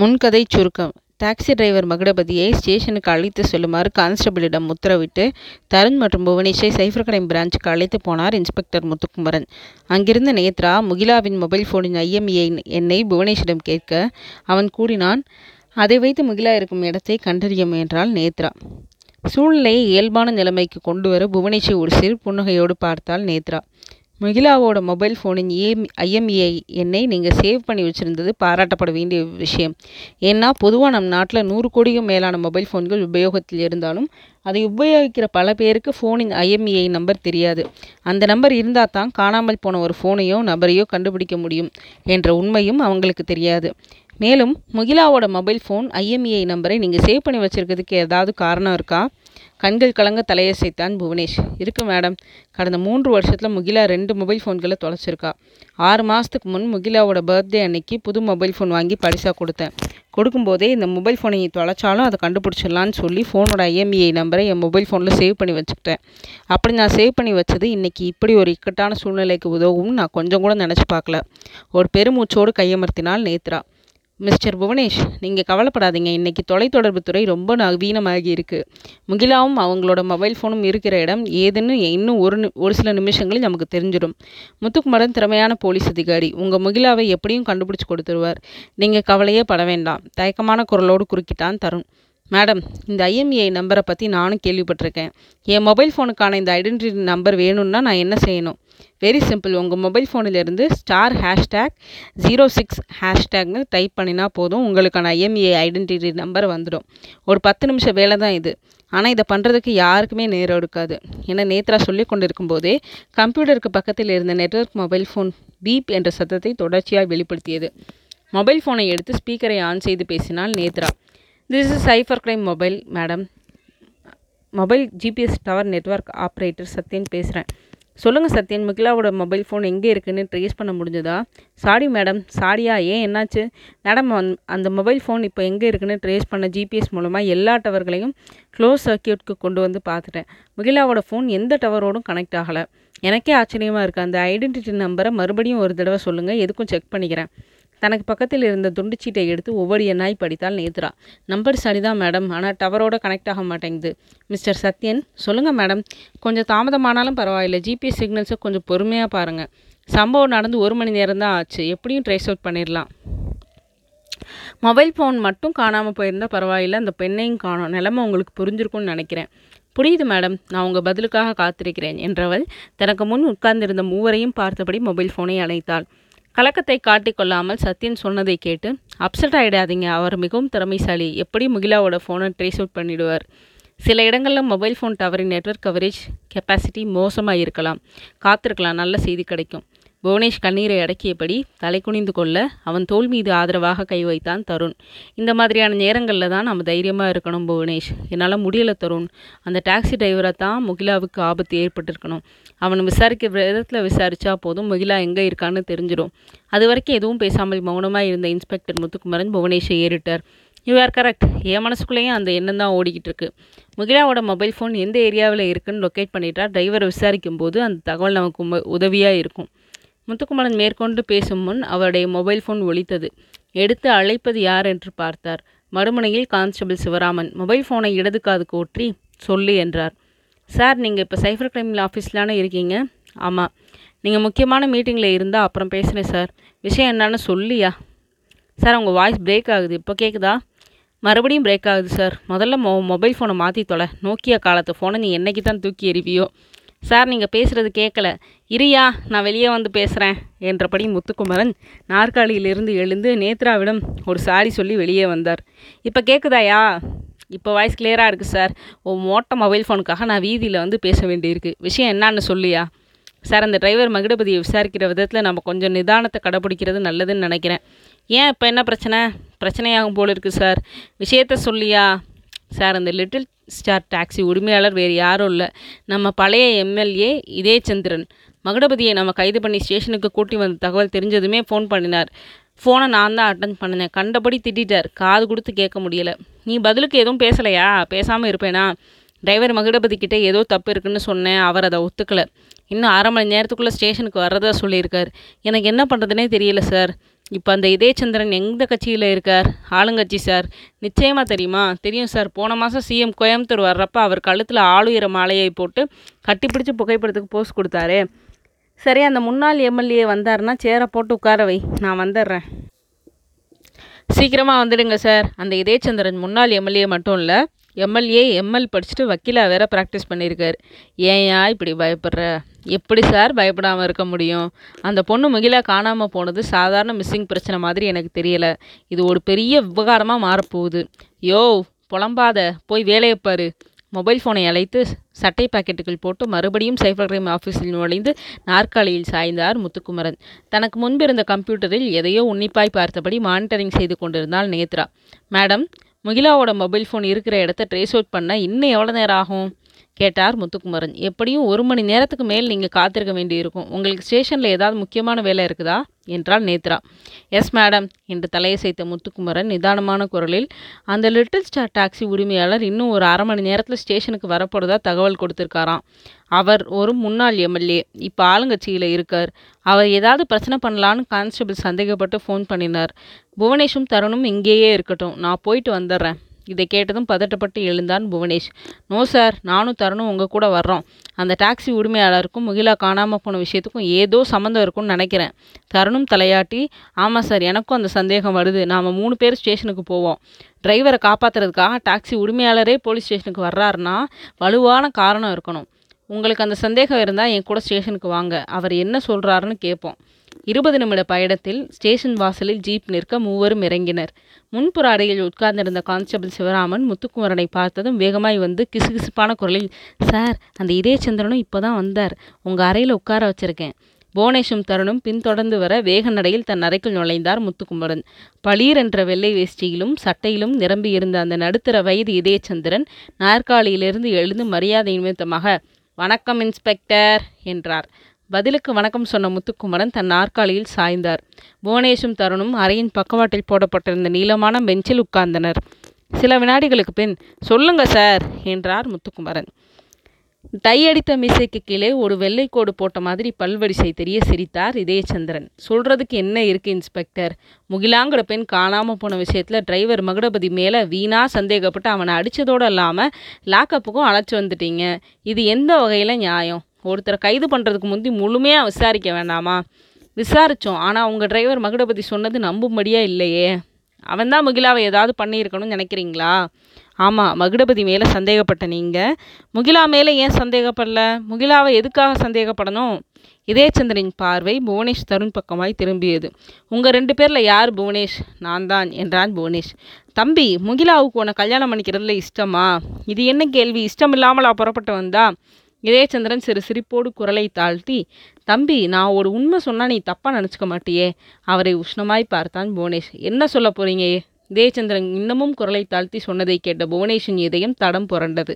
முன்கதை சுருக்கம். Taxi driver மகுடபதியை ஸ்டேஷனுக்கு அழைத்து செல்லுமாறு கான்ஸ்டபிளிடம் உத்தரவிட்டு தருண் மற்றும் புவனேஷை சைபர் கிரைம் பிரான்ச்சுக்கு அழைத்து போனார் இன்ஸ்பெக்டர் முத்துக்குமரன். அங்கிருந்த நேத்ரா முகிலாவின் மொபைல் ஃபோனின் ஐஎம்இஐ எண்ணை புவனேஷிடம் கேட்க அவன் கூறினான் அதை வைத்து முகிலா இருக்கும் இடத்தை கண்டறிய முயன்றாள் நேத்ரா. சூழ்நிலையை இயல்பான நிலைமைக்கு கொண்டு வர புவனேஷை ஒரு சிறு புன்னகையோடு பார்த்தாள் நேத்ரா. முகிலாவோட மொபைல் ஃபோனின் ஏம் ஐஎம்இஐ எண்ணை நீங்கள் சேவ் பண்ணி வச்சுருந்தது பாராட்டப்பட வேண்டிய விஷயம். ஏன்னா பொதுவாக நம் நாட்டில் நூறு கோடிக்கும் மேலான மொபைல் ஃபோன்கள் உபயோகத்தில் இருந்தாலும் அதை உபயோகிக்கிற பல பேருக்கு ஃபோனின் ஐஎம்இஐ நம்பர் தெரியாது. அந்த நம்பர் இருந்தால் தான் காணாமல் போன ஒரு ஃபோனையோ நபரையோ கண்டுபிடிக்க முடியும் என்ற உண்மையும் அவங்களுக்கு தெரியாது. மேலும் முகிலாவோட மொபைல் ஃபோன் ஐஎம்இஐ நம்பரை நீங்கள் சேவ் பண்ணி வச்சுருக்கிறதுக்கு ஏதாவது காரணம் இருக்கா? கண்கள் கலங்க தலையசைத்தான் புவனேஷ். இருக்கு மேடம். கடந்த மூன்று வருஷத்தில் முகிலா ரெண்டு மொபைல் ஃபோன்களை தொலைச்சிருக்கா. ஆறு மாதத்துக்கு முன் முகிலாவோட பர்த்டே அன்னைக்கு புது மொபைல் ஃபோன் வாங்கி பரிசாக கொடுத்தேன். கொடுக்கும்போதே இந்த மொபைல் ஃபோனை தொலைச்சாலும் அதை கண்டுபிடிச்சிடலான்னு சொல்லி ஃபோனோட ஐஎம்இஐ நம்பரை என் மொபைல் ஃபோனில் சேவ் பண்ணி வச்சுக்கிட்டேன். அப்படி நான் சேவ் பண்ணி வச்சது இன்றைக்கி இப்படி ஒரு இக்கட்டான சூழ்நிலைக்கு உதவும் நான் கொஞ்சம் கூட நினச்சி பார்க்கல. ஒரு பெருமூச்சோடு கையமர்த்தினால் நேத்ரா. மிஸ்டர் புவனேஷ் நீங்கள் கவலைப்படாதீங்க. இன்றைக்கி தொலைத்தொடர்புத்துறை ரொம்ப நவீனமாகி இருக்குது முகிலாவும் அவங்களோட மொபைல் ஃபோனும் இருக்கிற இடம் ஏதுன்னு இன்னும் ஒரு ஒரு சில நிமிஷங்களில் நமக்கு தெரிஞ்சிடும். முத்துக்குமரன் திறமையான போலீஸ் அதிகாரி உங்கள் முகிலாவை எப்படியும் கண்டுபிடிச்சி கொடுத்துருவார். நீங்கள் கவலையே பட வேண்டாம். தயக்கமான குரலோடு குறுக்கிட்டான் தருண். மேடம் இந்த ஐஎம்ஏ நம்பரை பற்றி நானும் கேள்விப்பட்டிருக்கேன். என் மொபைல் ஃபோனுக்கான இந்த ஐடென்டிட்டி நம்பர் வேணும்னா நான் என்ன செய்யணும்? வெரி சிம்பிள் உங்கள் மொபைல் ஃபோனிலிருந்து ஸ்டார் ஹேஷ்டேக் ஜீரோ சிக்ஸ் ஹேஷ்டேக்னு டைப் பண்ணினா போதும். உங்களுக்கான ஐஎம்ஏ ஐடென்டிட்டி நம்பர் வந்துடும். ஒரு பத்து நிமிஷம் வேலை தான் இது. ஆனால் இதை பண்ணுறதுக்கு யாருக்குமே நேரம் எடுக்காது. ஏன்னா நேத்ரா சொல்லி கொண்டு இருக்கும்போதே கம்ப்யூட்டருக்கு பக்கத்தில் இருந்த நெட்ஒர்க் மொபைல் ஃபோன் பீப் என்ற சத்தத்தை தொடர்ச்சியாக வெளிப்படுத்தியது. மொபைல் ஃபோனை எடுத்து ஸ்பீக்கரை ஆன் செய்து பேசினாள் Netra. This is cyber crime mobile madam mobile GPS tower network operator Sathyan பேசுகிறேன் சொல்லுங்கள் சத்யன் முகிலாவோட மொபைல் ஃபோன் எங்கே இருக்குன்னு ட்ரேஸ் பண்ண முடிஞ்சதா? சாரி மேடம் சாரியா ஏன் என்னாச்சு? மேடம் அந்த மொபைல் ஃபோன் இப்போ எங்கே இருக்குன்னு ட்ரேஸ் பண்ண ஜிபிஎஸ் மூலமாக எல்லா டவர்களையும் க்ளோஸ் சர்க்கியூட்க்கு கொண்டு வந்து பார்த்துட்டேன். முகிலாவோட ஃபோன் எந்த டவரோடும் கனெக்ட் ஆகலை. எனக்கே ஆச்சரியமாக இருக்குது அந்த ஐடென்டிட்டி நம்பரை மறுபடியும் ஒரு தடவை சொல்லுங்கள் எதுக்கும் செக் பண்ணிக்கிறேன். தனக்கு பக்கத்தில் இருந்த துண்டுச்சீட்டை எடுத்து ஒவ்வொரு எண்ணாய் படித்தால் நேத்ரா. நம்பர் சரிதான் மேடம். ஆனால் டவரோட கனெக்ட் ஆக மாட்டேங்குது. மிஸ்டர் சத்யன் சொல்லுங்கள் மேடம். கொஞ்சம் தாமதமானாலும் பரவாயில்ல. ஜிபிஎஸ் சிக்னல்ஸை கொஞ்சம் பொறுமையாக பாருங்கள் சம்பவம் நடந்து ஒரு மணி நேரம் தான் ஆச்சு. எப்படியும் ட்ரேஸ் அவுட் பண்ணிடலாம் மொபைல் ஃபோன் மட்டும் காணாமல் போயிருந்தால் பரவாயில்ல. அந்த பெண்ணையும் காணும். நிலமை உங்களுக்கு புரிஞ்சிருக்கும்னு நினைக்கிறேன். புரியுது மேடம். நான் உங்கள் பதிலுக்காக காத்திருக்கிறேன் என்றவள் தனக்கு முன் உட்கார்ந்திருந்த மூவரையும் பார்த்தபடி மொபைல் ஃபோனை அழைத்தாள் கலக்கத்தை காட்டிக்கொள்ளாமல் சத்யன் சொன்னதை கேட்டு அப்செட் ஆகிடாதீங்க அவர் மிகவும் திறமைசாலி. எப்படி முகிலாவோட ஃபோனை ட்ரேஸ் அவுட் பண்ணிடுவார்? சில இடங்களில் மொபைல் ஃபோன் டவரின் நெட்ஒர்க் கவரேஜ் கெப்பாசிட்டி மோசமாக இருக்கலாம் காத்திருக்கலாம். நல்ல செய்தி கிடைக்கும். புவனேஷ் கண்ணீரை அடக்கியபடி தலை குனிந்து கொள்ள அவன் தோல் மீது ஆதரவாக கை வைத்தான் தருண். இந்த மாதிரியான நேரங்களில் தான் நம்ம தைரியமாக இருக்கணும் புவனேஷ். என்னால் முடியலை தருண். அந்த டாக்ஸி டிரைவரை தான் முகிலாவுக்கு ஆபத்து ஏற்பட்டிருக்கணும். அவன் விசாரிக்க விதத்தில் விசாரித்தா போதும். முகிலா எங்கே இருக்கான்னு தெரிஞ்சிடும் அது வரைக்கும் எதுவும் பேசாமல் மௌனமாக இருந்த இன்ஸ்பெக்டர் முத்துக்குமரன் புவனேஷை ஏறிட்டார். யூ ஆர் கரெக்ட் என் மனசுக்குள்ளேயும் அந்த எண்ணம் தான் ஓடிக்கிட்டு இருக்கு. முகிலாவோட மொபைல் ஃபோன் எந்த ஏரியாவில் இருக்குன்னு லொக்கேட் பண்ணிட்டா டிரைவரை விசாரிக்கும் போது அந்த தகவல் நமக்கு உதவியாக இருக்கும். முத்துக்குமரன் மேற்கொண்டு பேசும் முன் அவருடைய மொபைல் ஃபோன் ஒலித்தது. எடுத்து அழைப்பது யார் என்று பார்த்தார். மறுமுனையில் கான்ஸ்டபிள் சிவராமன் மொபைல் ஃபோனை இடது காதுக்கு ஒற்றி சொல்லு என்றார். சார் நீங்கள் இப்போ சைபர் கிரைமில் ஆஃபீஸ்லானே இருக்கீங்க? ஆமாம் நீங்கள் முக்கியமான மீட்டிங்கில் இருந்தால் அப்புறம் பேசுகிறேன் சார். விஷயம் என்னன்னு சொல்லியா? சார் உங்கள் வாய்ஸ் பிரேக் ஆகுது. இப்போ கேட்குதா மறுபடியும் பிரேக் ஆகுது சார். முதல்ல மொ மொபைல் ஃபோனை மாற்றி தொலை நோக்கியா காலத்து ஃபோனை நீ என்னைக்கு தான் தூக்கி எறிவியோ? சார் நீங்கள் பேசுகிறது கேட்கல இரியா நான் வெளியே வந்து பேசுகிறேன் என்றபடி முத்துக்குமரன் நாற்காலியிலிருந்து எழுந்து நேத்ராவிடம் ஒரு சாரி சொல்லி வெளியே வந்தார். இப்போ கேட்குதாயா இப்போ வாய்ஸ் கிளியராக இருக்குது சார். உன் மோட்ட மொபைல் ஃபோனுக்காக நான் வீதியில் வந்து பேச வேண்டியிருக்கு. விஷயம் என்னான்னு சொல்லியா சார் அந்த டிரைவர் மகிடபதியை விசாரிக்கிற விதத்தில் நம்ம கொஞ்சம் நிதானத்தை கடைப்பிடிக்கிறது நல்லதுன்னு நினைக்கிறேன். ஏன் இப்போ என்ன பிரச்சனை? பிரச்சனையாகும் போல் இருக்குது சார். விஷயத்த சொல்லியா சார் அந்த லிட்டில் ஸ்டார் டாக்ஸி உரிமையாளர் வேறு யாரும் இல்லை. நம்ம பழைய எம்எல்ஏ இதே சந்திரன் மகுடபதியை நம்ம கைது பண்ணி ஸ்டேஷனுக்கு கூட்டி வந்த தகவல் தெரிஞ்சதுமே ஃபோன் பண்ணினார். ஃபோனை நான் தான் அட்டன் பண்ணினேன். கண்டபடி திட்டார் காது கொடுத்து கேட்க முடியலை. நீ பதிலுக்கு எதுவும் பேசலையா? பேசாமல் இருப்பேனா? டிரைவர் மகுடபதி கிட்டே ஏதோ தப்பு இருக்குன்னு சொன்னேன். அவர் அதை ஒத்துக்கலை. இன்னும் அரை மணி நேரத்துக்குள்ளே ஸ்டேஷனுக்கு வர்றதா சொல்லியிருக்கார். எனக்கு என்ன பண்ணுறதுனே தெரியல சார். இப்போ அந்த இதயச்சந்திரன் எந்த கட்சியில் இருக்கார்? ஆளுங்கட்சி சார். நிச்சயமாக தெரியுமா? தெரியும் சார். போன மாதம் சிஎம் கோயம்புத்தூர் வர்றப்ப அவர் கழுத்தில் ஆளுயர மாலையை போட்டு கட்டிப்பிடிச்சு புகைப்படத்துக்கு போஸ்ட் கொடுத்தாரு. சரி அந்த முன்னாள் எம்எல்ஏ வந்தாருன்னா சேரை போட்டு உட்கார வை. நான் வந்துடுறேன் சீக்கிரமாக வந்துடுங்க சார். அந்த இதயச்சந்திரன் முன்னாள் எம்எல்ஏ மட்டும் இல்லை எம்எல்ஏ எம்எல் படிச்சுட்டு வக்கீலாக வேற ப்ராக்டிஸ் பண்ணியிருக்கார் ஏன்யா இப்படி பயப்படுற? எப்படி சார் பயப்படாமல் இருக்க முடியும்? அந்த பொண்ணு முகிலா காணாமல் போனது சாதாரண மிஸ்ஸிங் பிரச்சனை மாதிரி எனக்கு தெரியலை. இது ஒரு பெரிய விவகாரமாக மாறப்போகுது. யோ புலம்பாத போய் வேலையை பாரு. மொபைல் ஃபோனை அழைத்து சட்டை பாக்கெட்டுகள் போட்டு மறுபடியும் சைபர் கிரைம் ஆஃபீஸில் நுழைந்து நாற்காலியில் சாய்ந்தார் முத்துக்குமரன். தனக்கு முன்பிருந்த கம்ப்யூட்டரில் எதையோ உன்னிப்பாய் பார்த்தபடி மானிட்டரிங் செய்து கொண்டிருந்தாள் நேத்ரா. மேடம் முகிலாவோட மொபைல் ஃபோன் இருக்கிற இடத்த ட்ரேஸ் அவுட் பண்ண இன்னும் எவ்வளோ நேரம் ஆகும்? கேட்டார் முத்துக்குமரன். எப்படியும் ஒரு மணி நேரத்துக்கு மேல் நீங்கள் காத்திருக்க வேண்டியிருக்கும். உங்களுக்கு ஸ்டேஷனில் ஏதாவது முக்கியமான வேலை இருக்குதா? என்றாள் நேத்ரா. எஸ் மேடம் என்று தலையசைத்த முத்துக்குமரன் நிதானமான குரலில் அந்த லிட்டில் ஸ்டார் டாக்ஸி உரிமையாளர் இன்னும் ஒரு அரை மணி நேரத்தில் ஸ்டேஷனுக்கு வரப்போறதா தகவல் கொடுத்துருக்காராம். அவர் ஒரு முன்னாள் எம்எல்ஏ. இப்போ ஆளுங்கட்சியில் இருக்கார். அவர் ஏதாவது பிரச்சனை பண்ணலான்னு கான்ஸ்டபிள் சந்தேகப்பட்டு ஃபோன் பண்ணினார். புவனேஷும் தருணும் இங்கேயே இருக்கட்டும். நான் போயிட்டு வந்துடுறேன். இதை கேட்டதும் பதட்டப்பட்டு எழுந்தான் புவனேஷ். நோ சார் நானும் தருணும் உங்கள் கூட வர்றோம். அந்த டாக்ஸி உரிமையாளருக்கும் முகிலா காணாமல் போன விஷயத்துக்கும் ஏதோ சம்மந்தம் இருக்கும்னு நினைக்கிறேன். தருணும் தலையாட்டி ஆமாம் சார் எனக்கும் அந்த சந்தேகம் வருது. நாம் மூணு பேர் ஸ்டேஷனுக்கு போவோம். டிரைவரை காப்பாற்றுறதுக்காக டாக்ஸி உரிமையாளரே போலீஸ் ஸ்டேஷனுக்கு வர்றாருன்னா வலுவான காரணம் இருக்கணும். உங்களுக்கு அந்த சந்தேகம் இருந்தால் என் கூட ஸ்டேஷனுக்கு வாங்க. அவர் என்ன சொல்கிறாருன்னு கேட்போம் இருபது நிமிட பயணத்தில் ஸ்டேஷன் வாசலில் ஜீப் நிற்க மூவரும் இறங்கினர். முன்புற அறையில் உட்கார்ந்திருந்த கான்ஸ்டபிள் சிவராமன் முத்துக்குமரனை பார்த்ததும் வேகமாய் வந்து கிசுகிசுப்பான குரலில் சார் அந்த இதயச்சந்திரனும் இப்போ தான் வந்தார். உங்கள் அறையில் உட்கார வச்சிருக்கேன். புவனேஷும் தருணும் பின்தொடர்ந்து வர வேக நடையில் தன் அறைக்குள் நுழைந்தார் முத்துக்குமரன். பளீர் என்ற வெள்ளை வேஷ்டியிலும் சட்டையிலும் நிரம்பியிருந்த அந்த நடுத்தர வயது இதயச்சந்திரன் நாற்காலியிலிருந்து எழுந்து மரியாதை நிமித்தமாக வணக்கம் இன்ஸ்பெக்டர் என்றார். பதிலுக்கு வணக்கம் சொன்ன முத்துக்குமரன் தன் நாற்காலியில் சாய்ந்தார். புவனேஷும் தருணும் அறையின் பக்கவாட்டில் போடப்பட்டிருந்த நீளமான பெஞ்சில் உட்கார்ந்தனர். சில வினாடிகளுக்கு பின் சொல்லுங்க சார் என்றார் முத்துக்குமரன். டை அடித்த மீசைக்கு கீழே ஒரு வெள்ளைக்கோடு போட்ட மாதிரி பல்வரிசை தெரிய சிரித்தார் இதயச்சந்திரன். சொல்றதுக்கு என்ன இருக்கு இன்ஸ்பெக்டர்? முகிலாங்கிற பெண் காணாமல் போன விஷயத்தில் டிரைவர் மகுடபதி மேலே வீணாக சந்தேகப்பட்டு அவனை அடித்ததோடு இல்லாமல் லாக்கப்புக்கும் அழைச்சி வந்துட்டீங்க. இது எந்த வகையில் நியாயம்? ஒருத்தரை கைது பண்ணுறதுக்கு முந்தி முழுமையாக விசாரிக்க வேண்டாமா? விசாரித்தோம் ஆனால் உங்கள் டிரைவர் மகுடபதி சொன்னது நம்பும்படியாக இல்லையே. அவன் தான் முகிலாவை ஏதாவது பண்ணியிருக்கணும்னு நினைக்கிறீங்களா? ஆமாம் மகுடபதி மேலே சந்தேகப்பட்ட நீங்கள் முகிலா மேலே ஏன் சந்தேகப்படல? முகிலாவை எதுக்காக சந்தேகப்படணும்? இதயச்சந்திரனின் பார்வை புவனேஷ் தருண் பக்கமாய் திரும்பியது. உங்கள் ரெண்டு பேரில் யார் புவனேஷ்? நான் தான் என்றான் புவனேஷ். தம்பி முகிலாவுக்கு உன கல்யாணம் பண்ணிக்கிறதுல இஷ்டமா? இது என்ன கேள்வி? இஷ்டம் இல்லாமலா புறப்பட்டு வந்தா? இதயச்சந்திரன் சிறு சிரிப்போடு குரலை தாழ்த்தி தம்பி நான் ஒரு உண்மை சொன்னால் நீ தப்பாக நினச்சிக்க மாட்டியே? அவரை உஷ்ணமாய் பார்த்தான் புவனேஷ். என்ன சொல்ல போகிறீங்க தேச்சந்திரன் இன்னமும் குரலை தாழ்த்தி சொன்னதை கேட்ட புவனேஷின் இதயம் தடம் புரண்டது.